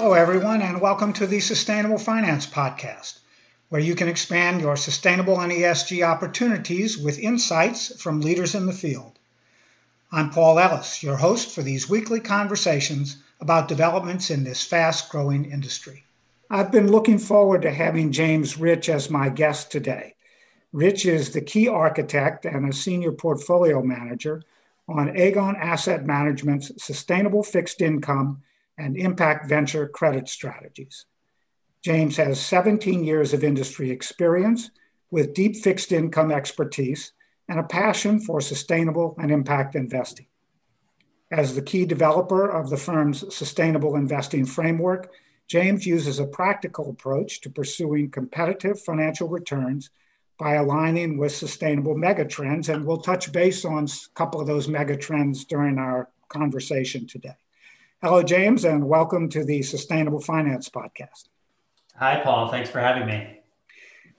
Hello, everyone, and welcome to the Sustainable Finance Podcast, where you can expand your sustainable and ESG opportunities with insights from leaders in the field. I'm Paul Ellis, your host for these weekly conversations about developments in this fast growing industry. I've been looking forward to having James Rich as my guest today. Rich is the key architect and a senior portfolio manager on Aegon Asset Management's sustainable fixed income and impact venture credit strategies. James has 17 years of industry experience with deep fixed income expertise and a passion for sustainable and impact investing. As the key developer of the firm's sustainable investing framework, James uses a practical approach to pursuing competitive financial returns by aligning with sustainable megatrends. And we'll touch base on a couple of those megatrends during our conversation today. Hello, James, and welcome to the Sustainable Finance Podcast. Hi, Paul. Thanks for having me.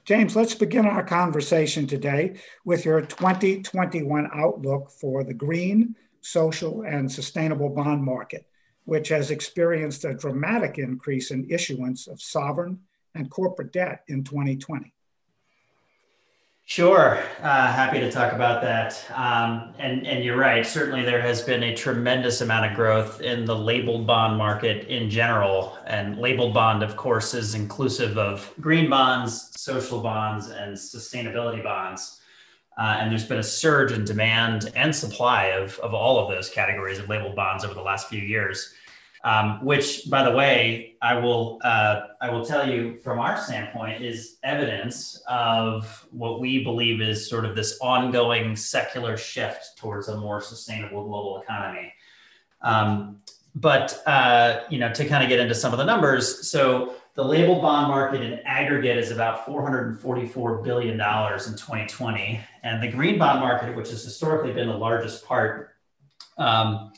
James, let's begin our conversation today with your 2021 outlook for the green, social, and sustainable bond market, which has experienced a dramatic increase in issuance of sovereign and corporate debt in 2020. Sure, uh, happy to talk about that. Um, and and you're right. Certainly, there has been a tremendous amount of growth in the labeled bond market in general. And labeled bond, of course, is inclusive of green bonds, social bonds, and sustainability bonds. Uh, and there's been a surge in demand and supply of, of all of those categories of labeled bonds over the last few years um, which, by the way, I will uh, I will tell you from our standpoint is evidence of what we believe is sort of this ongoing secular shift towards a more sustainable global economy. Um, but uh, you know, to kind of get into some of the numbers, so the label bond market in aggregate is about 444 billion dollars in 2020, and the green bond market, which has historically been the largest part. Um,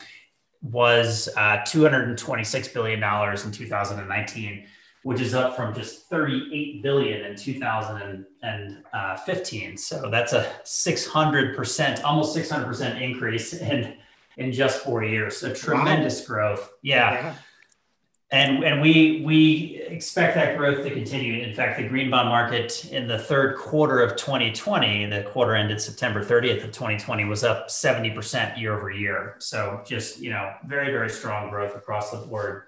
was uh, $226 billion in 2019, which is up from just 38 billion in 2015. So that's a 600%, almost 600% increase in in just four years. So tremendous wow. growth. Yeah. yeah and and we we expect that growth to continue. In fact, the green bond market in the third quarter of 2020, the quarter ended September 30th of 2020, was up 70% year over year. So just you know, very very strong growth across the board,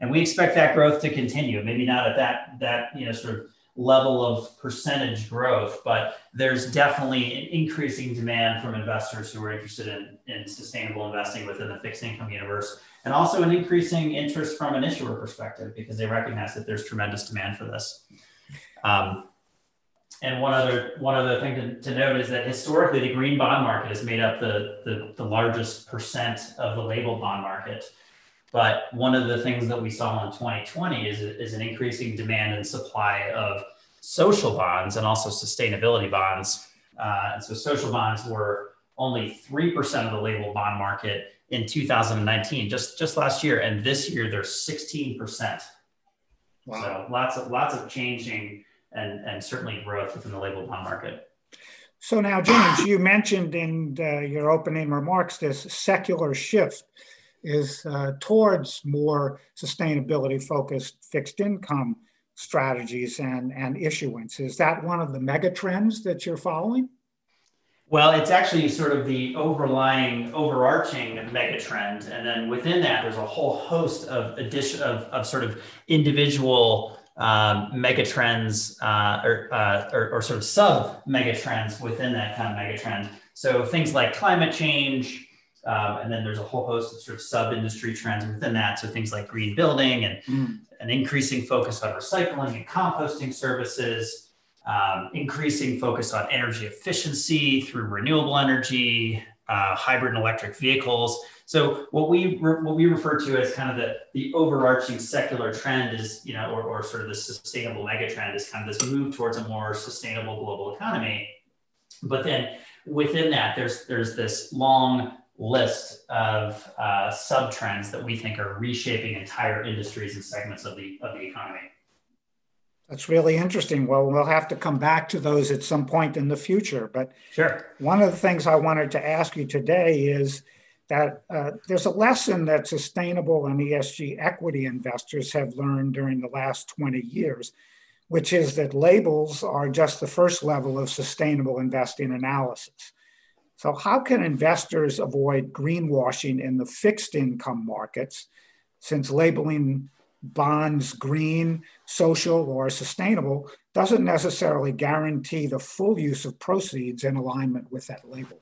and we expect that growth to continue. Maybe not at that that you know sort of level of percentage growth, but there's definitely an increasing demand from investors who are interested in, in sustainable investing within the fixed income universe and also an increasing interest from an issuer perspective because they recognize that there's tremendous demand for this. Um, and one other one other thing to, to, note is that historically the green bond market has made up the, the, the largest percent of the label bond market. But one of the things that we saw in 2020 is, is an increasing demand and supply of social bonds and also sustainability bonds. Uh, and so social bonds were only 3% of the label bond market in 2019, just just last year, and this year they're 16 percent. Wow. So lots of lots of changing and and certainly growth within the label bond market. So now, James, you mentioned in uh, your opening remarks this secular shift is uh, towards more sustainability focused fixed income strategies and, and issuance. Is that one of the mega trends that you're following? Well, it's actually sort of the overlying, overarching mega trend, and then within that, there's a whole host of addition of, of sort of individual um, mega trends uh, or, uh, or, or, sort of sub mega trends within that kind of mega trend. So things like climate change, um, and then there's a whole host of sort of sub industry trends within that. So things like green building and mm. an increasing focus on recycling and composting services um, increasing focus on energy efficiency through renewable energy, uh, hybrid and electric vehicles. So what we re- what we refer to as kind of the, the overarching secular trend is, you know, or, or sort of the sustainable megatrend is kind of this move towards a more sustainable global economy. But then within that, there's there's this long list of uh, sub trends that we think are reshaping entire industries and segments of the of the economy. That's really interesting. Well, we'll have to come back to those at some point in the future. But sure. One of the things I wanted to ask you today is that uh, there's a lesson that sustainable and ESG equity investors have learned during the last 20 years, which is that labels are just the first level of sustainable investing analysis. So, how can investors avoid greenwashing in the fixed income markets since labeling bonds green, social, or sustainable doesn't necessarily guarantee the full use of proceeds in alignment with that label?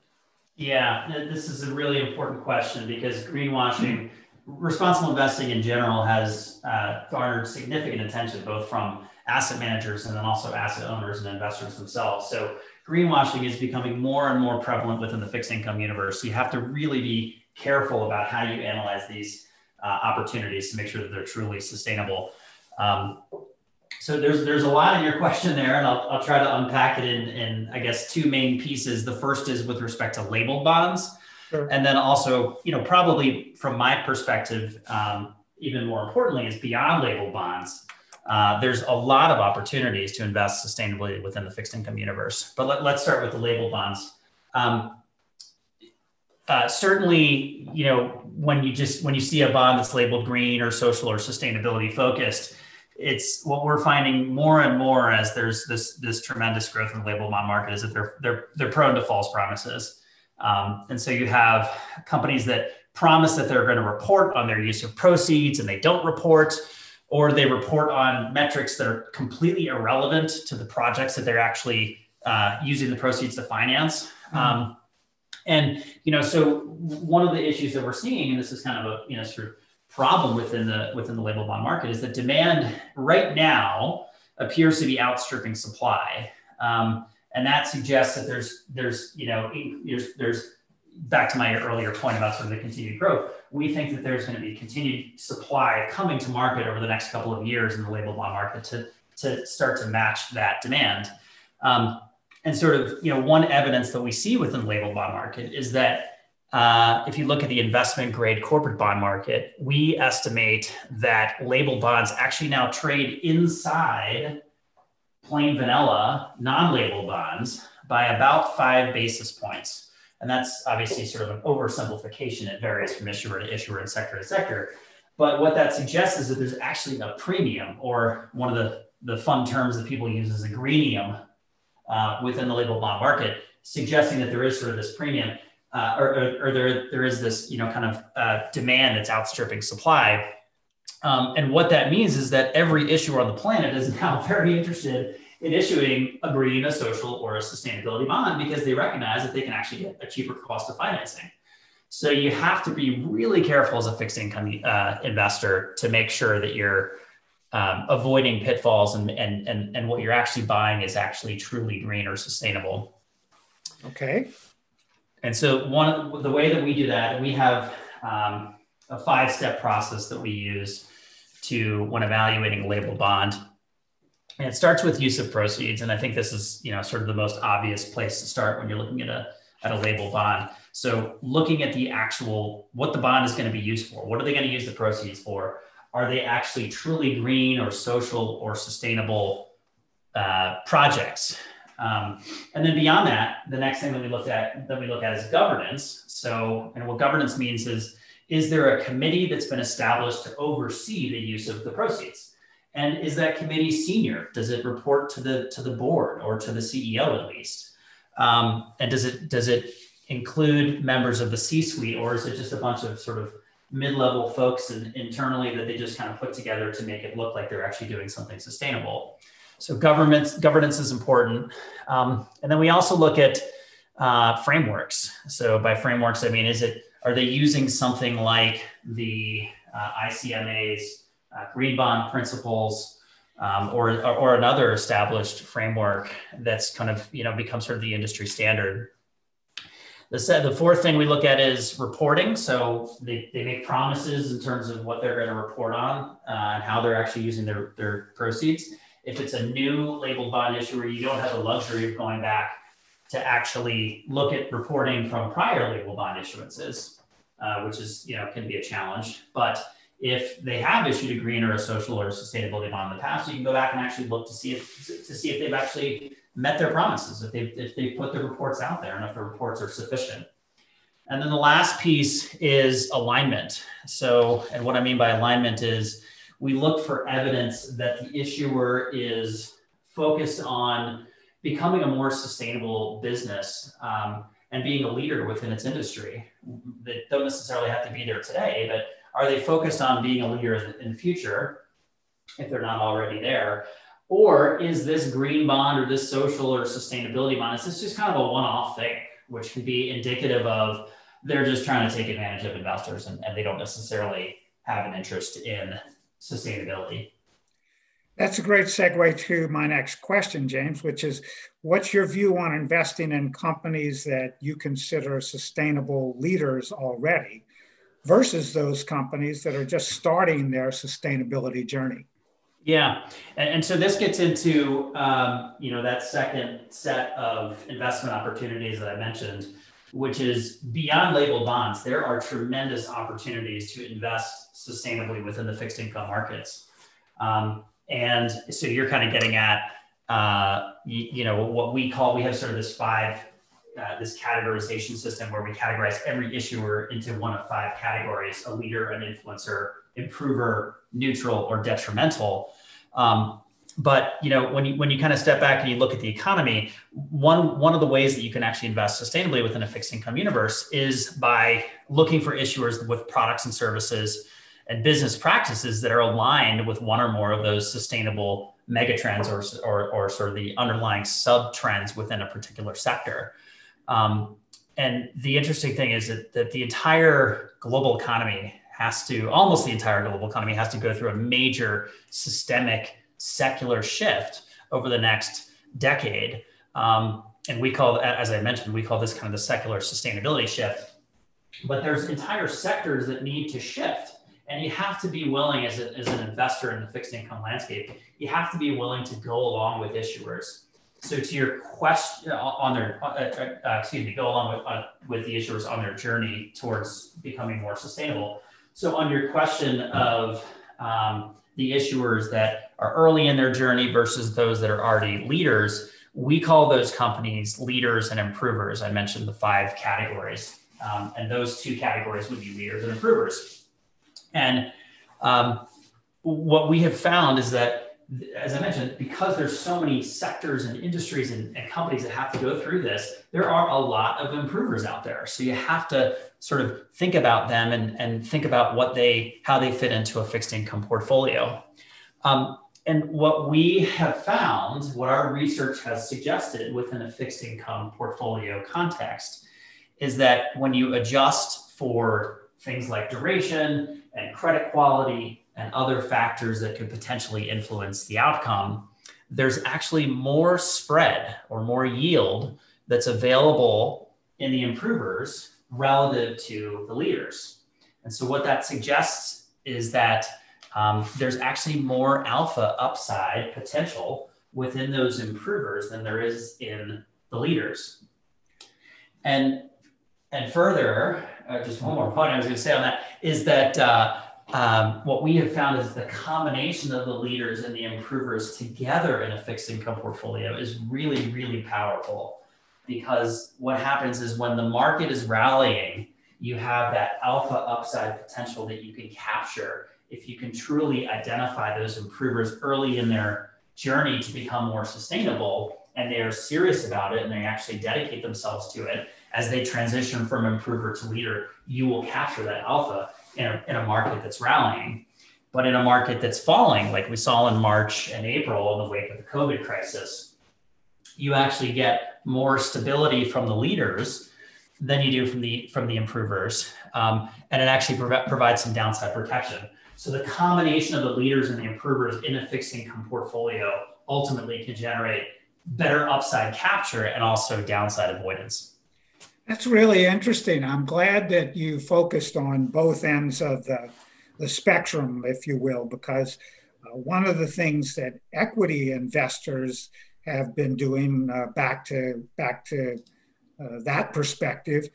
Yeah, this is a really important question because greenwashing, responsible investing in general, has uh, garnered significant attention both from asset managers and then also asset owners and investors themselves. So, greenwashing is becoming more and more prevalent within the fixed income universe. So, you have to really be careful about how you analyze these uh, opportunities to make sure that they're truly sustainable. Um, so there's there's a lot in your question there, and I'll, I'll try to unpack it in, in I guess two main pieces. The first is with respect to labeled bonds, sure. and then also you know probably from my perspective, um, even more importantly, is beyond labeled bonds. Uh, there's a lot of opportunities to invest sustainably within the fixed income universe. But let, us start with the label bonds. Um, uh, certainly, you know, when you just when you see a bond that's labeled green or social or sustainability focused, it's what we're finding more and more as there's this this tremendous growth in the label bond market is that they're they're they're prone to false promises, um, and so you have companies that promise that they're going to report on their use of proceeds and they don't report, or they report on metrics that are completely irrelevant to the projects that they're actually uh, using the proceeds to finance. Mm-hmm. Um, and you know, so one of the issues that we're seeing, and this is kind of a you know sort of problem within the within the label bond market is that demand right now appears to be outstripping supply, um, and that suggests that there's there's you know there's there's back to my earlier point about sort of the continued growth. We think that there's going to be continued supply coming to market over the next couple of years in the label bond market to to start to match that demand. Um, and sort of you know one evidence that we see within the label bond market is that uh, if you look at the investment grade corporate bond market, we estimate that label bonds actually now trade inside plain vanilla non label bonds by about five basis points. And that's obviously sort of an oversimplification. It varies from issuer to issuer and sector to sector. But what that suggests is that there's actually a premium, or one of the, the fun terms that people use is a greenium uh, within the label bond market, suggesting that there is sort of this premium uh, or, or, or, there, there is this, you know, kind of uh, demand that's outstripping supply. Um, and what that means is that every issuer on the planet is now very interested in issuing a green, a social, or a sustainability bond because they recognize that they can actually get a cheaper cost of financing. So you have to be really careful as a fixed income uh, investor to make sure that you're um, avoiding pitfalls and, and, and, and what you're actually buying is actually truly green or sustainable. Okay. And so one the way that we do that, we have um, a five step process that we use to when evaluating a labeled bond. And it starts with use of proceeds. And I think this is, you know, sort of the most obvious place to start when you're looking at a, at a label bond. So looking at the actual, what the bond is going to be used for. What are they going to use the proceeds for? Are they actually truly green or social or sustainable uh, projects? Um, and then beyond that, the next thing that we look at that we look at is governance. So, and what governance means is is there a committee that's been established to oversee the use of the proceeds? And is that committee senior? Does it report to the to the board or to the CEO at least? Um, and does it does it include members of the C-suite, or is it just a bunch of sort of mid-level folks in, internally that they just kind of put together to make it look like they're actually doing something sustainable? So government governance is important, um, and then we also look at uh, frameworks. So by frameworks, I mean is it are they using something like the uh, ICMA's uh, green bond principles? Um, or, or, another established framework that's kind of you know become sort of the industry standard. The, the fourth thing we look at is reporting. So they, they make promises in terms of what they're going to report on uh, and how they're actually using their, their proceeds. If it's a new labeled bond issuer, you don't have the luxury of going back to actually look at reporting from prior label bond issuances, uh, which is, you know, can be a challenge. But if they have issued a green or a social or a sustainability bond in the past, you can go back and actually look to see if to see if they've actually met their promises, if they've if they've put the reports out there and if the reports are sufficient. And then the last piece is alignment. So, and what I mean by alignment is we look for evidence that the issuer is focused on becoming a more sustainable business um, and being a leader within its industry. That don't necessarily have to be there today, but are they focused on being a leader in the future if they're not already there? Or is this green bond or this social or sustainability bond, is this just kind of a one off thing, which can be indicative of they're just trying to take advantage of investors and, and they don't necessarily have an interest in sustainability? That's a great segue to my next question, James, which is what's your view on investing in companies that you consider sustainable leaders already versus those companies that are just starting their sustainability journey? Yeah, and, and so this gets into um, you know that second set of investment opportunities that I mentioned, which is beyond labeled bonds. There are tremendous opportunities to invest sustainably within the fixed income markets. Um, and so you're kind of getting at, uh, you, you, know, what we call, we have sort of this five, uh, this categorization system where we categorize every issuer into one of five categories, a leader, an influencer, improver, neutral, or detrimental. Um, but you know when you when you kind of step back and you look at the economy one one of the ways that you can actually invest sustainably within a fixed income universe is by looking for issuers with products and services and business practices that are aligned with one or more of those sustainable megatrends or, or, or sort of the underlying sub trends within a particular sector. Um, and the interesting thing is that, that the entire global economy has to, almost the entire global economy has to go through a major systemic secular shift over the next decade. Um, and we call, as I mentioned, we call this kind of the secular sustainability shift. But there's entire sectors that need to shift and you have to be willing, as, a, as an investor in the fixed income landscape, you have to be willing to go along with issuers. So, to your question uh, on their, uh, uh, uh, excuse me, go along with, uh, with the issuers on their journey towards becoming more sustainable. So, on your question of um, the issuers that are early in their journey versus those that are already leaders, we call those companies leaders and improvers. I mentioned the five categories, um, and those two categories would be leaders and improvers. And um, what we have found is that, as I mentioned, because there's so many sectors and industries and, and, companies that have to go through this, there are a lot of improvers out there. So you have to sort of think about them and, and think about what they, how they fit into a fixed income portfolio. Um, and what we have found, what our research has suggested within a fixed income portfolio context, is that when you adjust for things like duration and credit quality and other factors that could potentially influence the outcome, there's actually more spread or more yield that's available in the improvers relative to the leaders. And so, what that suggests is that um, there's actually more alpha upside potential within those improvers than there is in the leaders. And and further, uh, just one more point I was going to say on that is that uh, um, what we have found is the combination of the leaders and the improvers together in a fixed income portfolio is really, really powerful. Because what happens is when the market is rallying, you have that alpha upside potential that you can capture if you can truly identify those improvers early in their journey to become more sustainable and they are serious about it and they actually dedicate themselves to it as they transition from improver to leader, you will capture that alpha in a, in a market that's rallying. But in a market that's falling, like we saw in March and April in the wake of the COVID crisis, you actually get more stability from the leaders than you do from the from the improvers, um, and it actually prov- provides some downside protection. So the combination of the leaders and the improvers in a fixed income portfolio ultimately can generate better upside capture and also downside avoidance. That's really interesting. I'm glad that you focused on both ends of the, the spectrum, if you will, because uh, one of the things that equity investors have been doing uh, back to back to uh, that perspective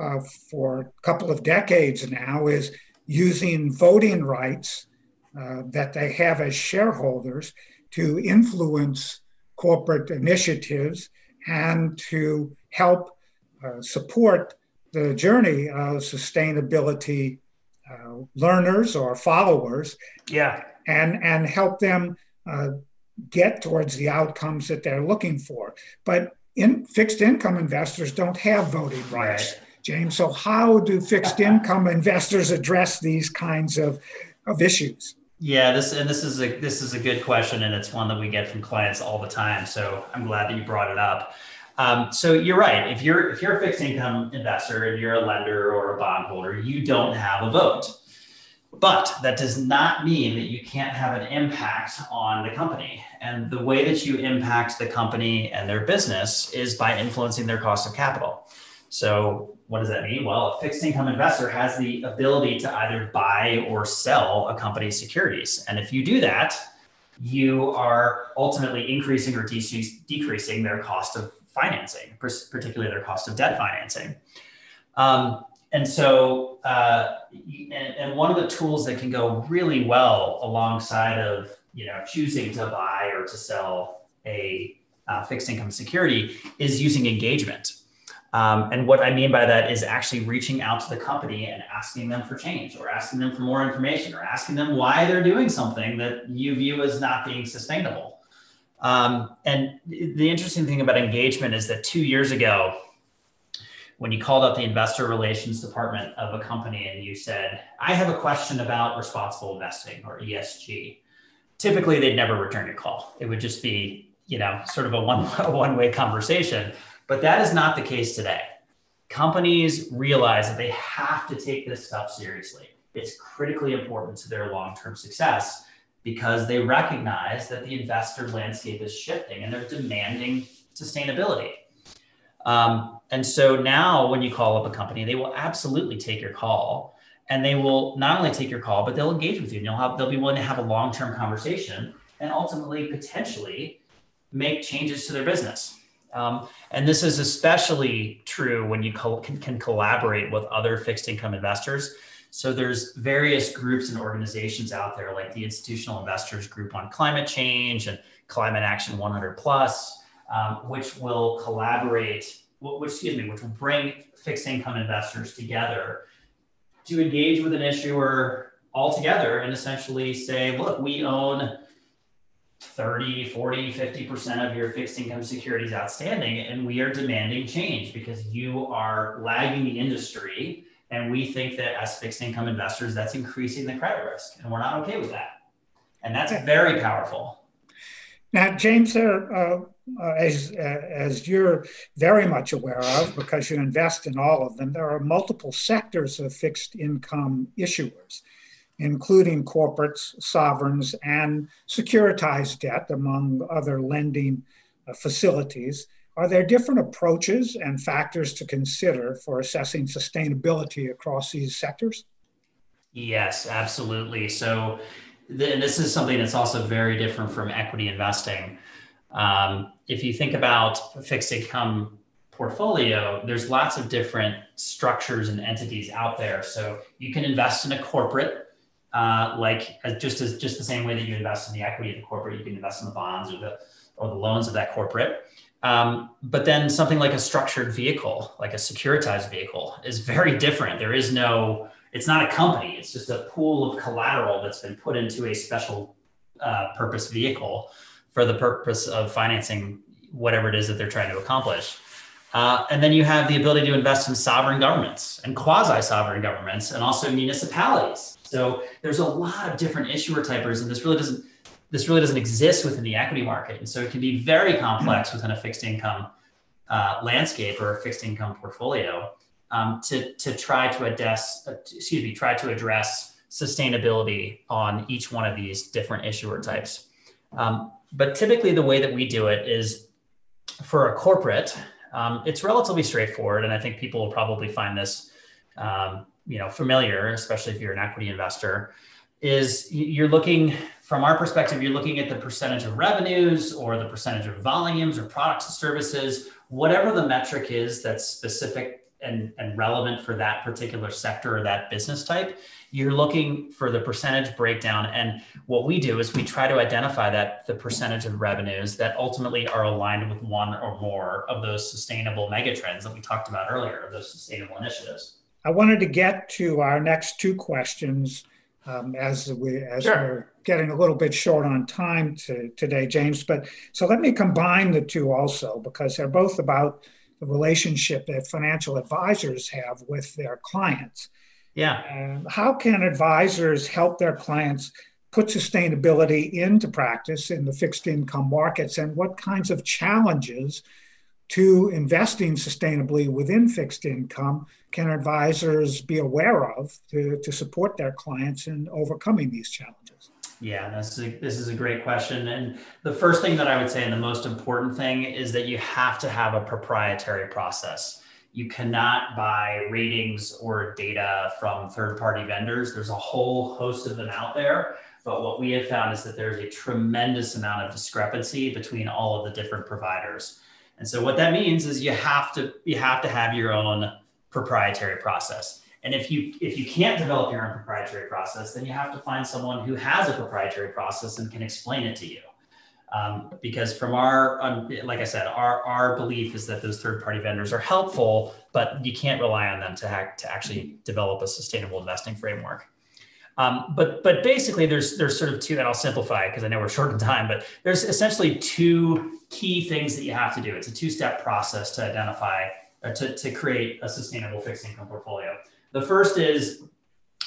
uh, for a couple of decades now is using voting rights uh, that they have as shareholders to influence corporate initiatives and to help support the journey of sustainability uh, learners or followers. Yeah. And, and help them uh, get towards the outcomes that they're looking for. But in fixed income investors don't have voting rights, right. James. So how do fixed income investors address these kinds of, of issues? Yeah, this and this is a this is a good question, and it's one that we get from clients all the time. So I'm glad that you brought it up. Um, so you're right. If you're if you're a fixed income investor and you're a lender or a bondholder, you don't have a vote. But that does not mean that you can't have an impact on the company. And the way that you impact the company and their business is by influencing their cost of capital. So, what does that mean? Well, a fixed income investor has the ability to either buy or sell a company's securities. And if you do that, you are ultimately increasing or de- decreasing their cost of financing, particularly their cost of debt financing. Um, and so, uh, and, and, one of the tools that can go really well alongside of you know choosing to buy or to sell a uh, fixed income security is using engagement. Um, and what I mean by that is actually reaching out to the company and asking them for change, or asking them for more information, or asking them why they're doing something that you view as not being sustainable. Um, and the interesting thing about engagement is that two years ago, when you called up the investor relations department of a company and you said, I have a question about responsible investing or ESG, typically they'd never return your call. It would just be, you know, sort of a one, a one way conversation. But that is not the case today. Companies realize that they have to take this stuff seriously. It's critically important to their long term success because they recognize that the investor landscape is shifting and they're demanding sustainability. Um, and so now when you call up a company, they will absolutely take your call and they will not only take your call, but they'll engage with you. And they'll have they'll be willing to have a long-term conversation and ultimately potentially make changes to their business. Um, and this is especially true when you co- can, can collaborate with other fixed income investors. So there's various groups and organizations out there like the Institutional Investors Group on Climate Change and Climate Action 100 Plus, um, which will collaborate, which excuse me, which will bring fixed income investors together to engage with an issuer all together and essentially say, look, we own 30, 40, 50% of your fixed income securities outstanding, and we are demanding change because you are lagging the industry. And we think that as fixed income investors, that's increasing the credit risk, and we're not okay with that. And that's very powerful. Now, James, there, uh, uh, as uh, as you're very much aware of, because you invest in all of them, there are multiple sectors of fixed income issuers including corporates, sovereigns, and securitized debt, among other lending uh, facilities. Are there different approaches and factors to consider for assessing sustainability across these sectors? Yes, absolutely. So, this is something that's also very different from equity investing. Um, if you think about fixed income portfolio, there's lots of different structures and entities out there. So you can invest in a corporate uh, like as, just as just the same way that you invest in the equity of the corporate, you can invest in the bonds or the or the loans of that corporate. Um, but then something like a structured vehicle, like a securitized vehicle, is very different. There is no, it's not a company. It's just a pool of collateral that's been put into a special uh, purpose vehicle for the purpose of financing whatever it is that they're trying to accomplish. Uh, and then you have the ability to invest in sovereign governments and quasi sovereign governments and also municipalities so there's a lot of different issuer typers, and this really doesn't this really doesn't exist within the equity market, and so it can be very complex within a fixed income uh, landscape or a fixed income portfolio um, to to try to address uh, excuse me try to address sustainability on each one of these different issuer types. Um, but typically, the way that we do it is for a corporate. Um, it's relatively straightforward, and I think people will probably find this um, you know familiar, especially if you're an equity investor, is you're looking from our perspective, you're looking at the percentage of revenues or the percentage of volumes or products and services, whatever the metric is that's specific and, and relevant for that particular sector or that business type, you're looking for the percentage breakdown. And what we do is we try to identify that the percentage of revenues that ultimately are aligned with one or more of those sustainable megatrends that we talked about earlier, those sustainable initiatives. I wanted to get to our next two questions um, as we as sure. we're getting a little bit short on time to, today, James. But so let me combine the two also because they're both about the relationship that financial advisors have with their clients. Yeah. How can advisors help their clients put sustainability into practice in the fixed income markets, and what kinds of challenges to investing sustainably within fixed income can advisors be aware of to, to support their clients in overcoming these challenges? Yeah, this is, a, this is a great question. And the first thing that I would say, and the most important thing, is that you have to have a proprietary process. You cannot buy ratings or data from third party vendors. There's a whole host of them out there. But what we have found is that there's a tremendous amount of discrepancy between all of the different providers. And so what that means is you have to you have to have your own proprietary process. And if you if you can't develop your own proprietary process, then you have to find someone who has a proprietary process and can explain it to you. Um, because from our, um, like I said, our our belief is that those third party vendors are helpful, but you can't rely on them to hack, to actually develop a sustainable investing framework. Um, but but basically, there's there's sort of two, and I'll simplify because I know we're short on time. But there's essentially two key things that you have to do. It's a two step process to identify or to to create a sustainable fixed income portfolio. The first is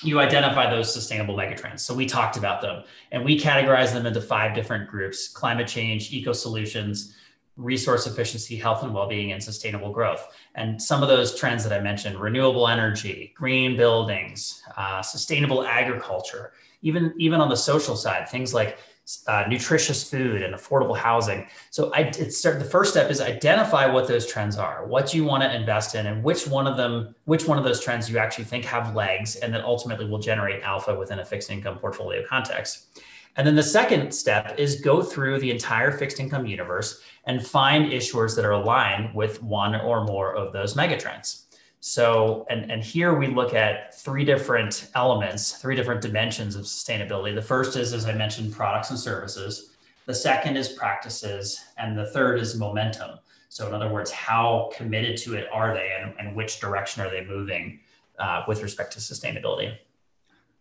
you identify those sustainable megatrends. So we talked about them, and we categorize them into five different groups: climate change, eco solutions, resource efficiency, health and well-being, and sustainable growth. And some of those trends that I mentioned: renewable energy, green buildings, uh, sustainable agriculture, even even on the social side, things like uh, nutritious food and affordable housing. So I start the first step is identify what those trends are, what you want to invest in, and which one of them, which one of those trends you actually think have legs, and that ultimately will generate alpha within a fixed income portfolio context. And then the second step is go through the entire fixed income universe and find issuers that are aligned with one or more of those megatrends. So, and, and here we look at three different elements, three different dimensions of sustainability. The first is, as I mentioned, products and services. The second is practices. And the third is momentum. So, in other words, how committed to it are they and, and which direction are they moving uh, with respect to sustainability?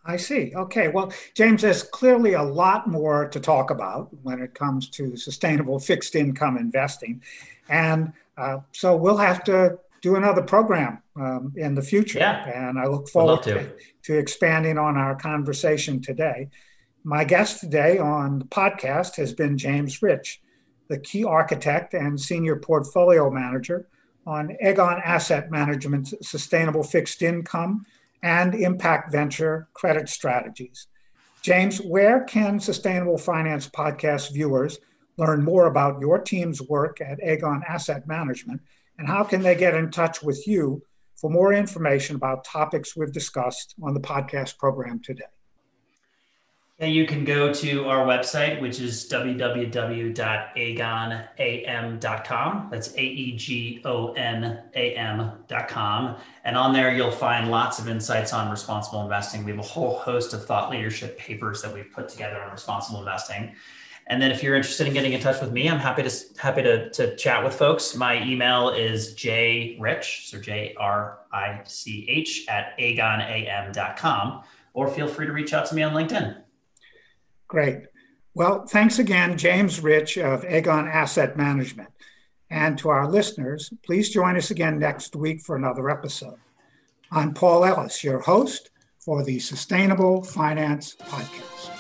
I see. Okay. Well, James, there's clearly a lot more to talk about when it comes to sustainable fixed income investing. And uh, so we'll have to do another program um, in the future. Yeah. And I look forward to. To, to expanding on our conversation today. My guest today on the podcast has been James Rich, the key architect and senior portfolio manager on Aegon Asset Management's sustainable fixed income and impact venture credit strategies. James, where can Sustainable Finance Podcast viewers learn more about your team's work at Aegon Asset Management and how can they get in touch with you for more information about topics we've discussed on the podcast program today? And you can go to our website, which is www.aegonam.com. That's A E G O N A M.com. And on there, you'll find lots of insights on responsible investing. We have a whole host of thought leadership papers that we've put together on responsible investing. And then if you're interested in getting in touch with me, I'm happy to happy to, to chat with folks. My email is jrich, so J R I C H at aegonam.com, or feel free to reach out to me on LinkedIn. Great. Well, thanks again, James Rich of Aegon Asset Management. And to our listeners, please join us again next week for another episode. I'm Paul Ellis, your host for the Sustainable Finance Podcast.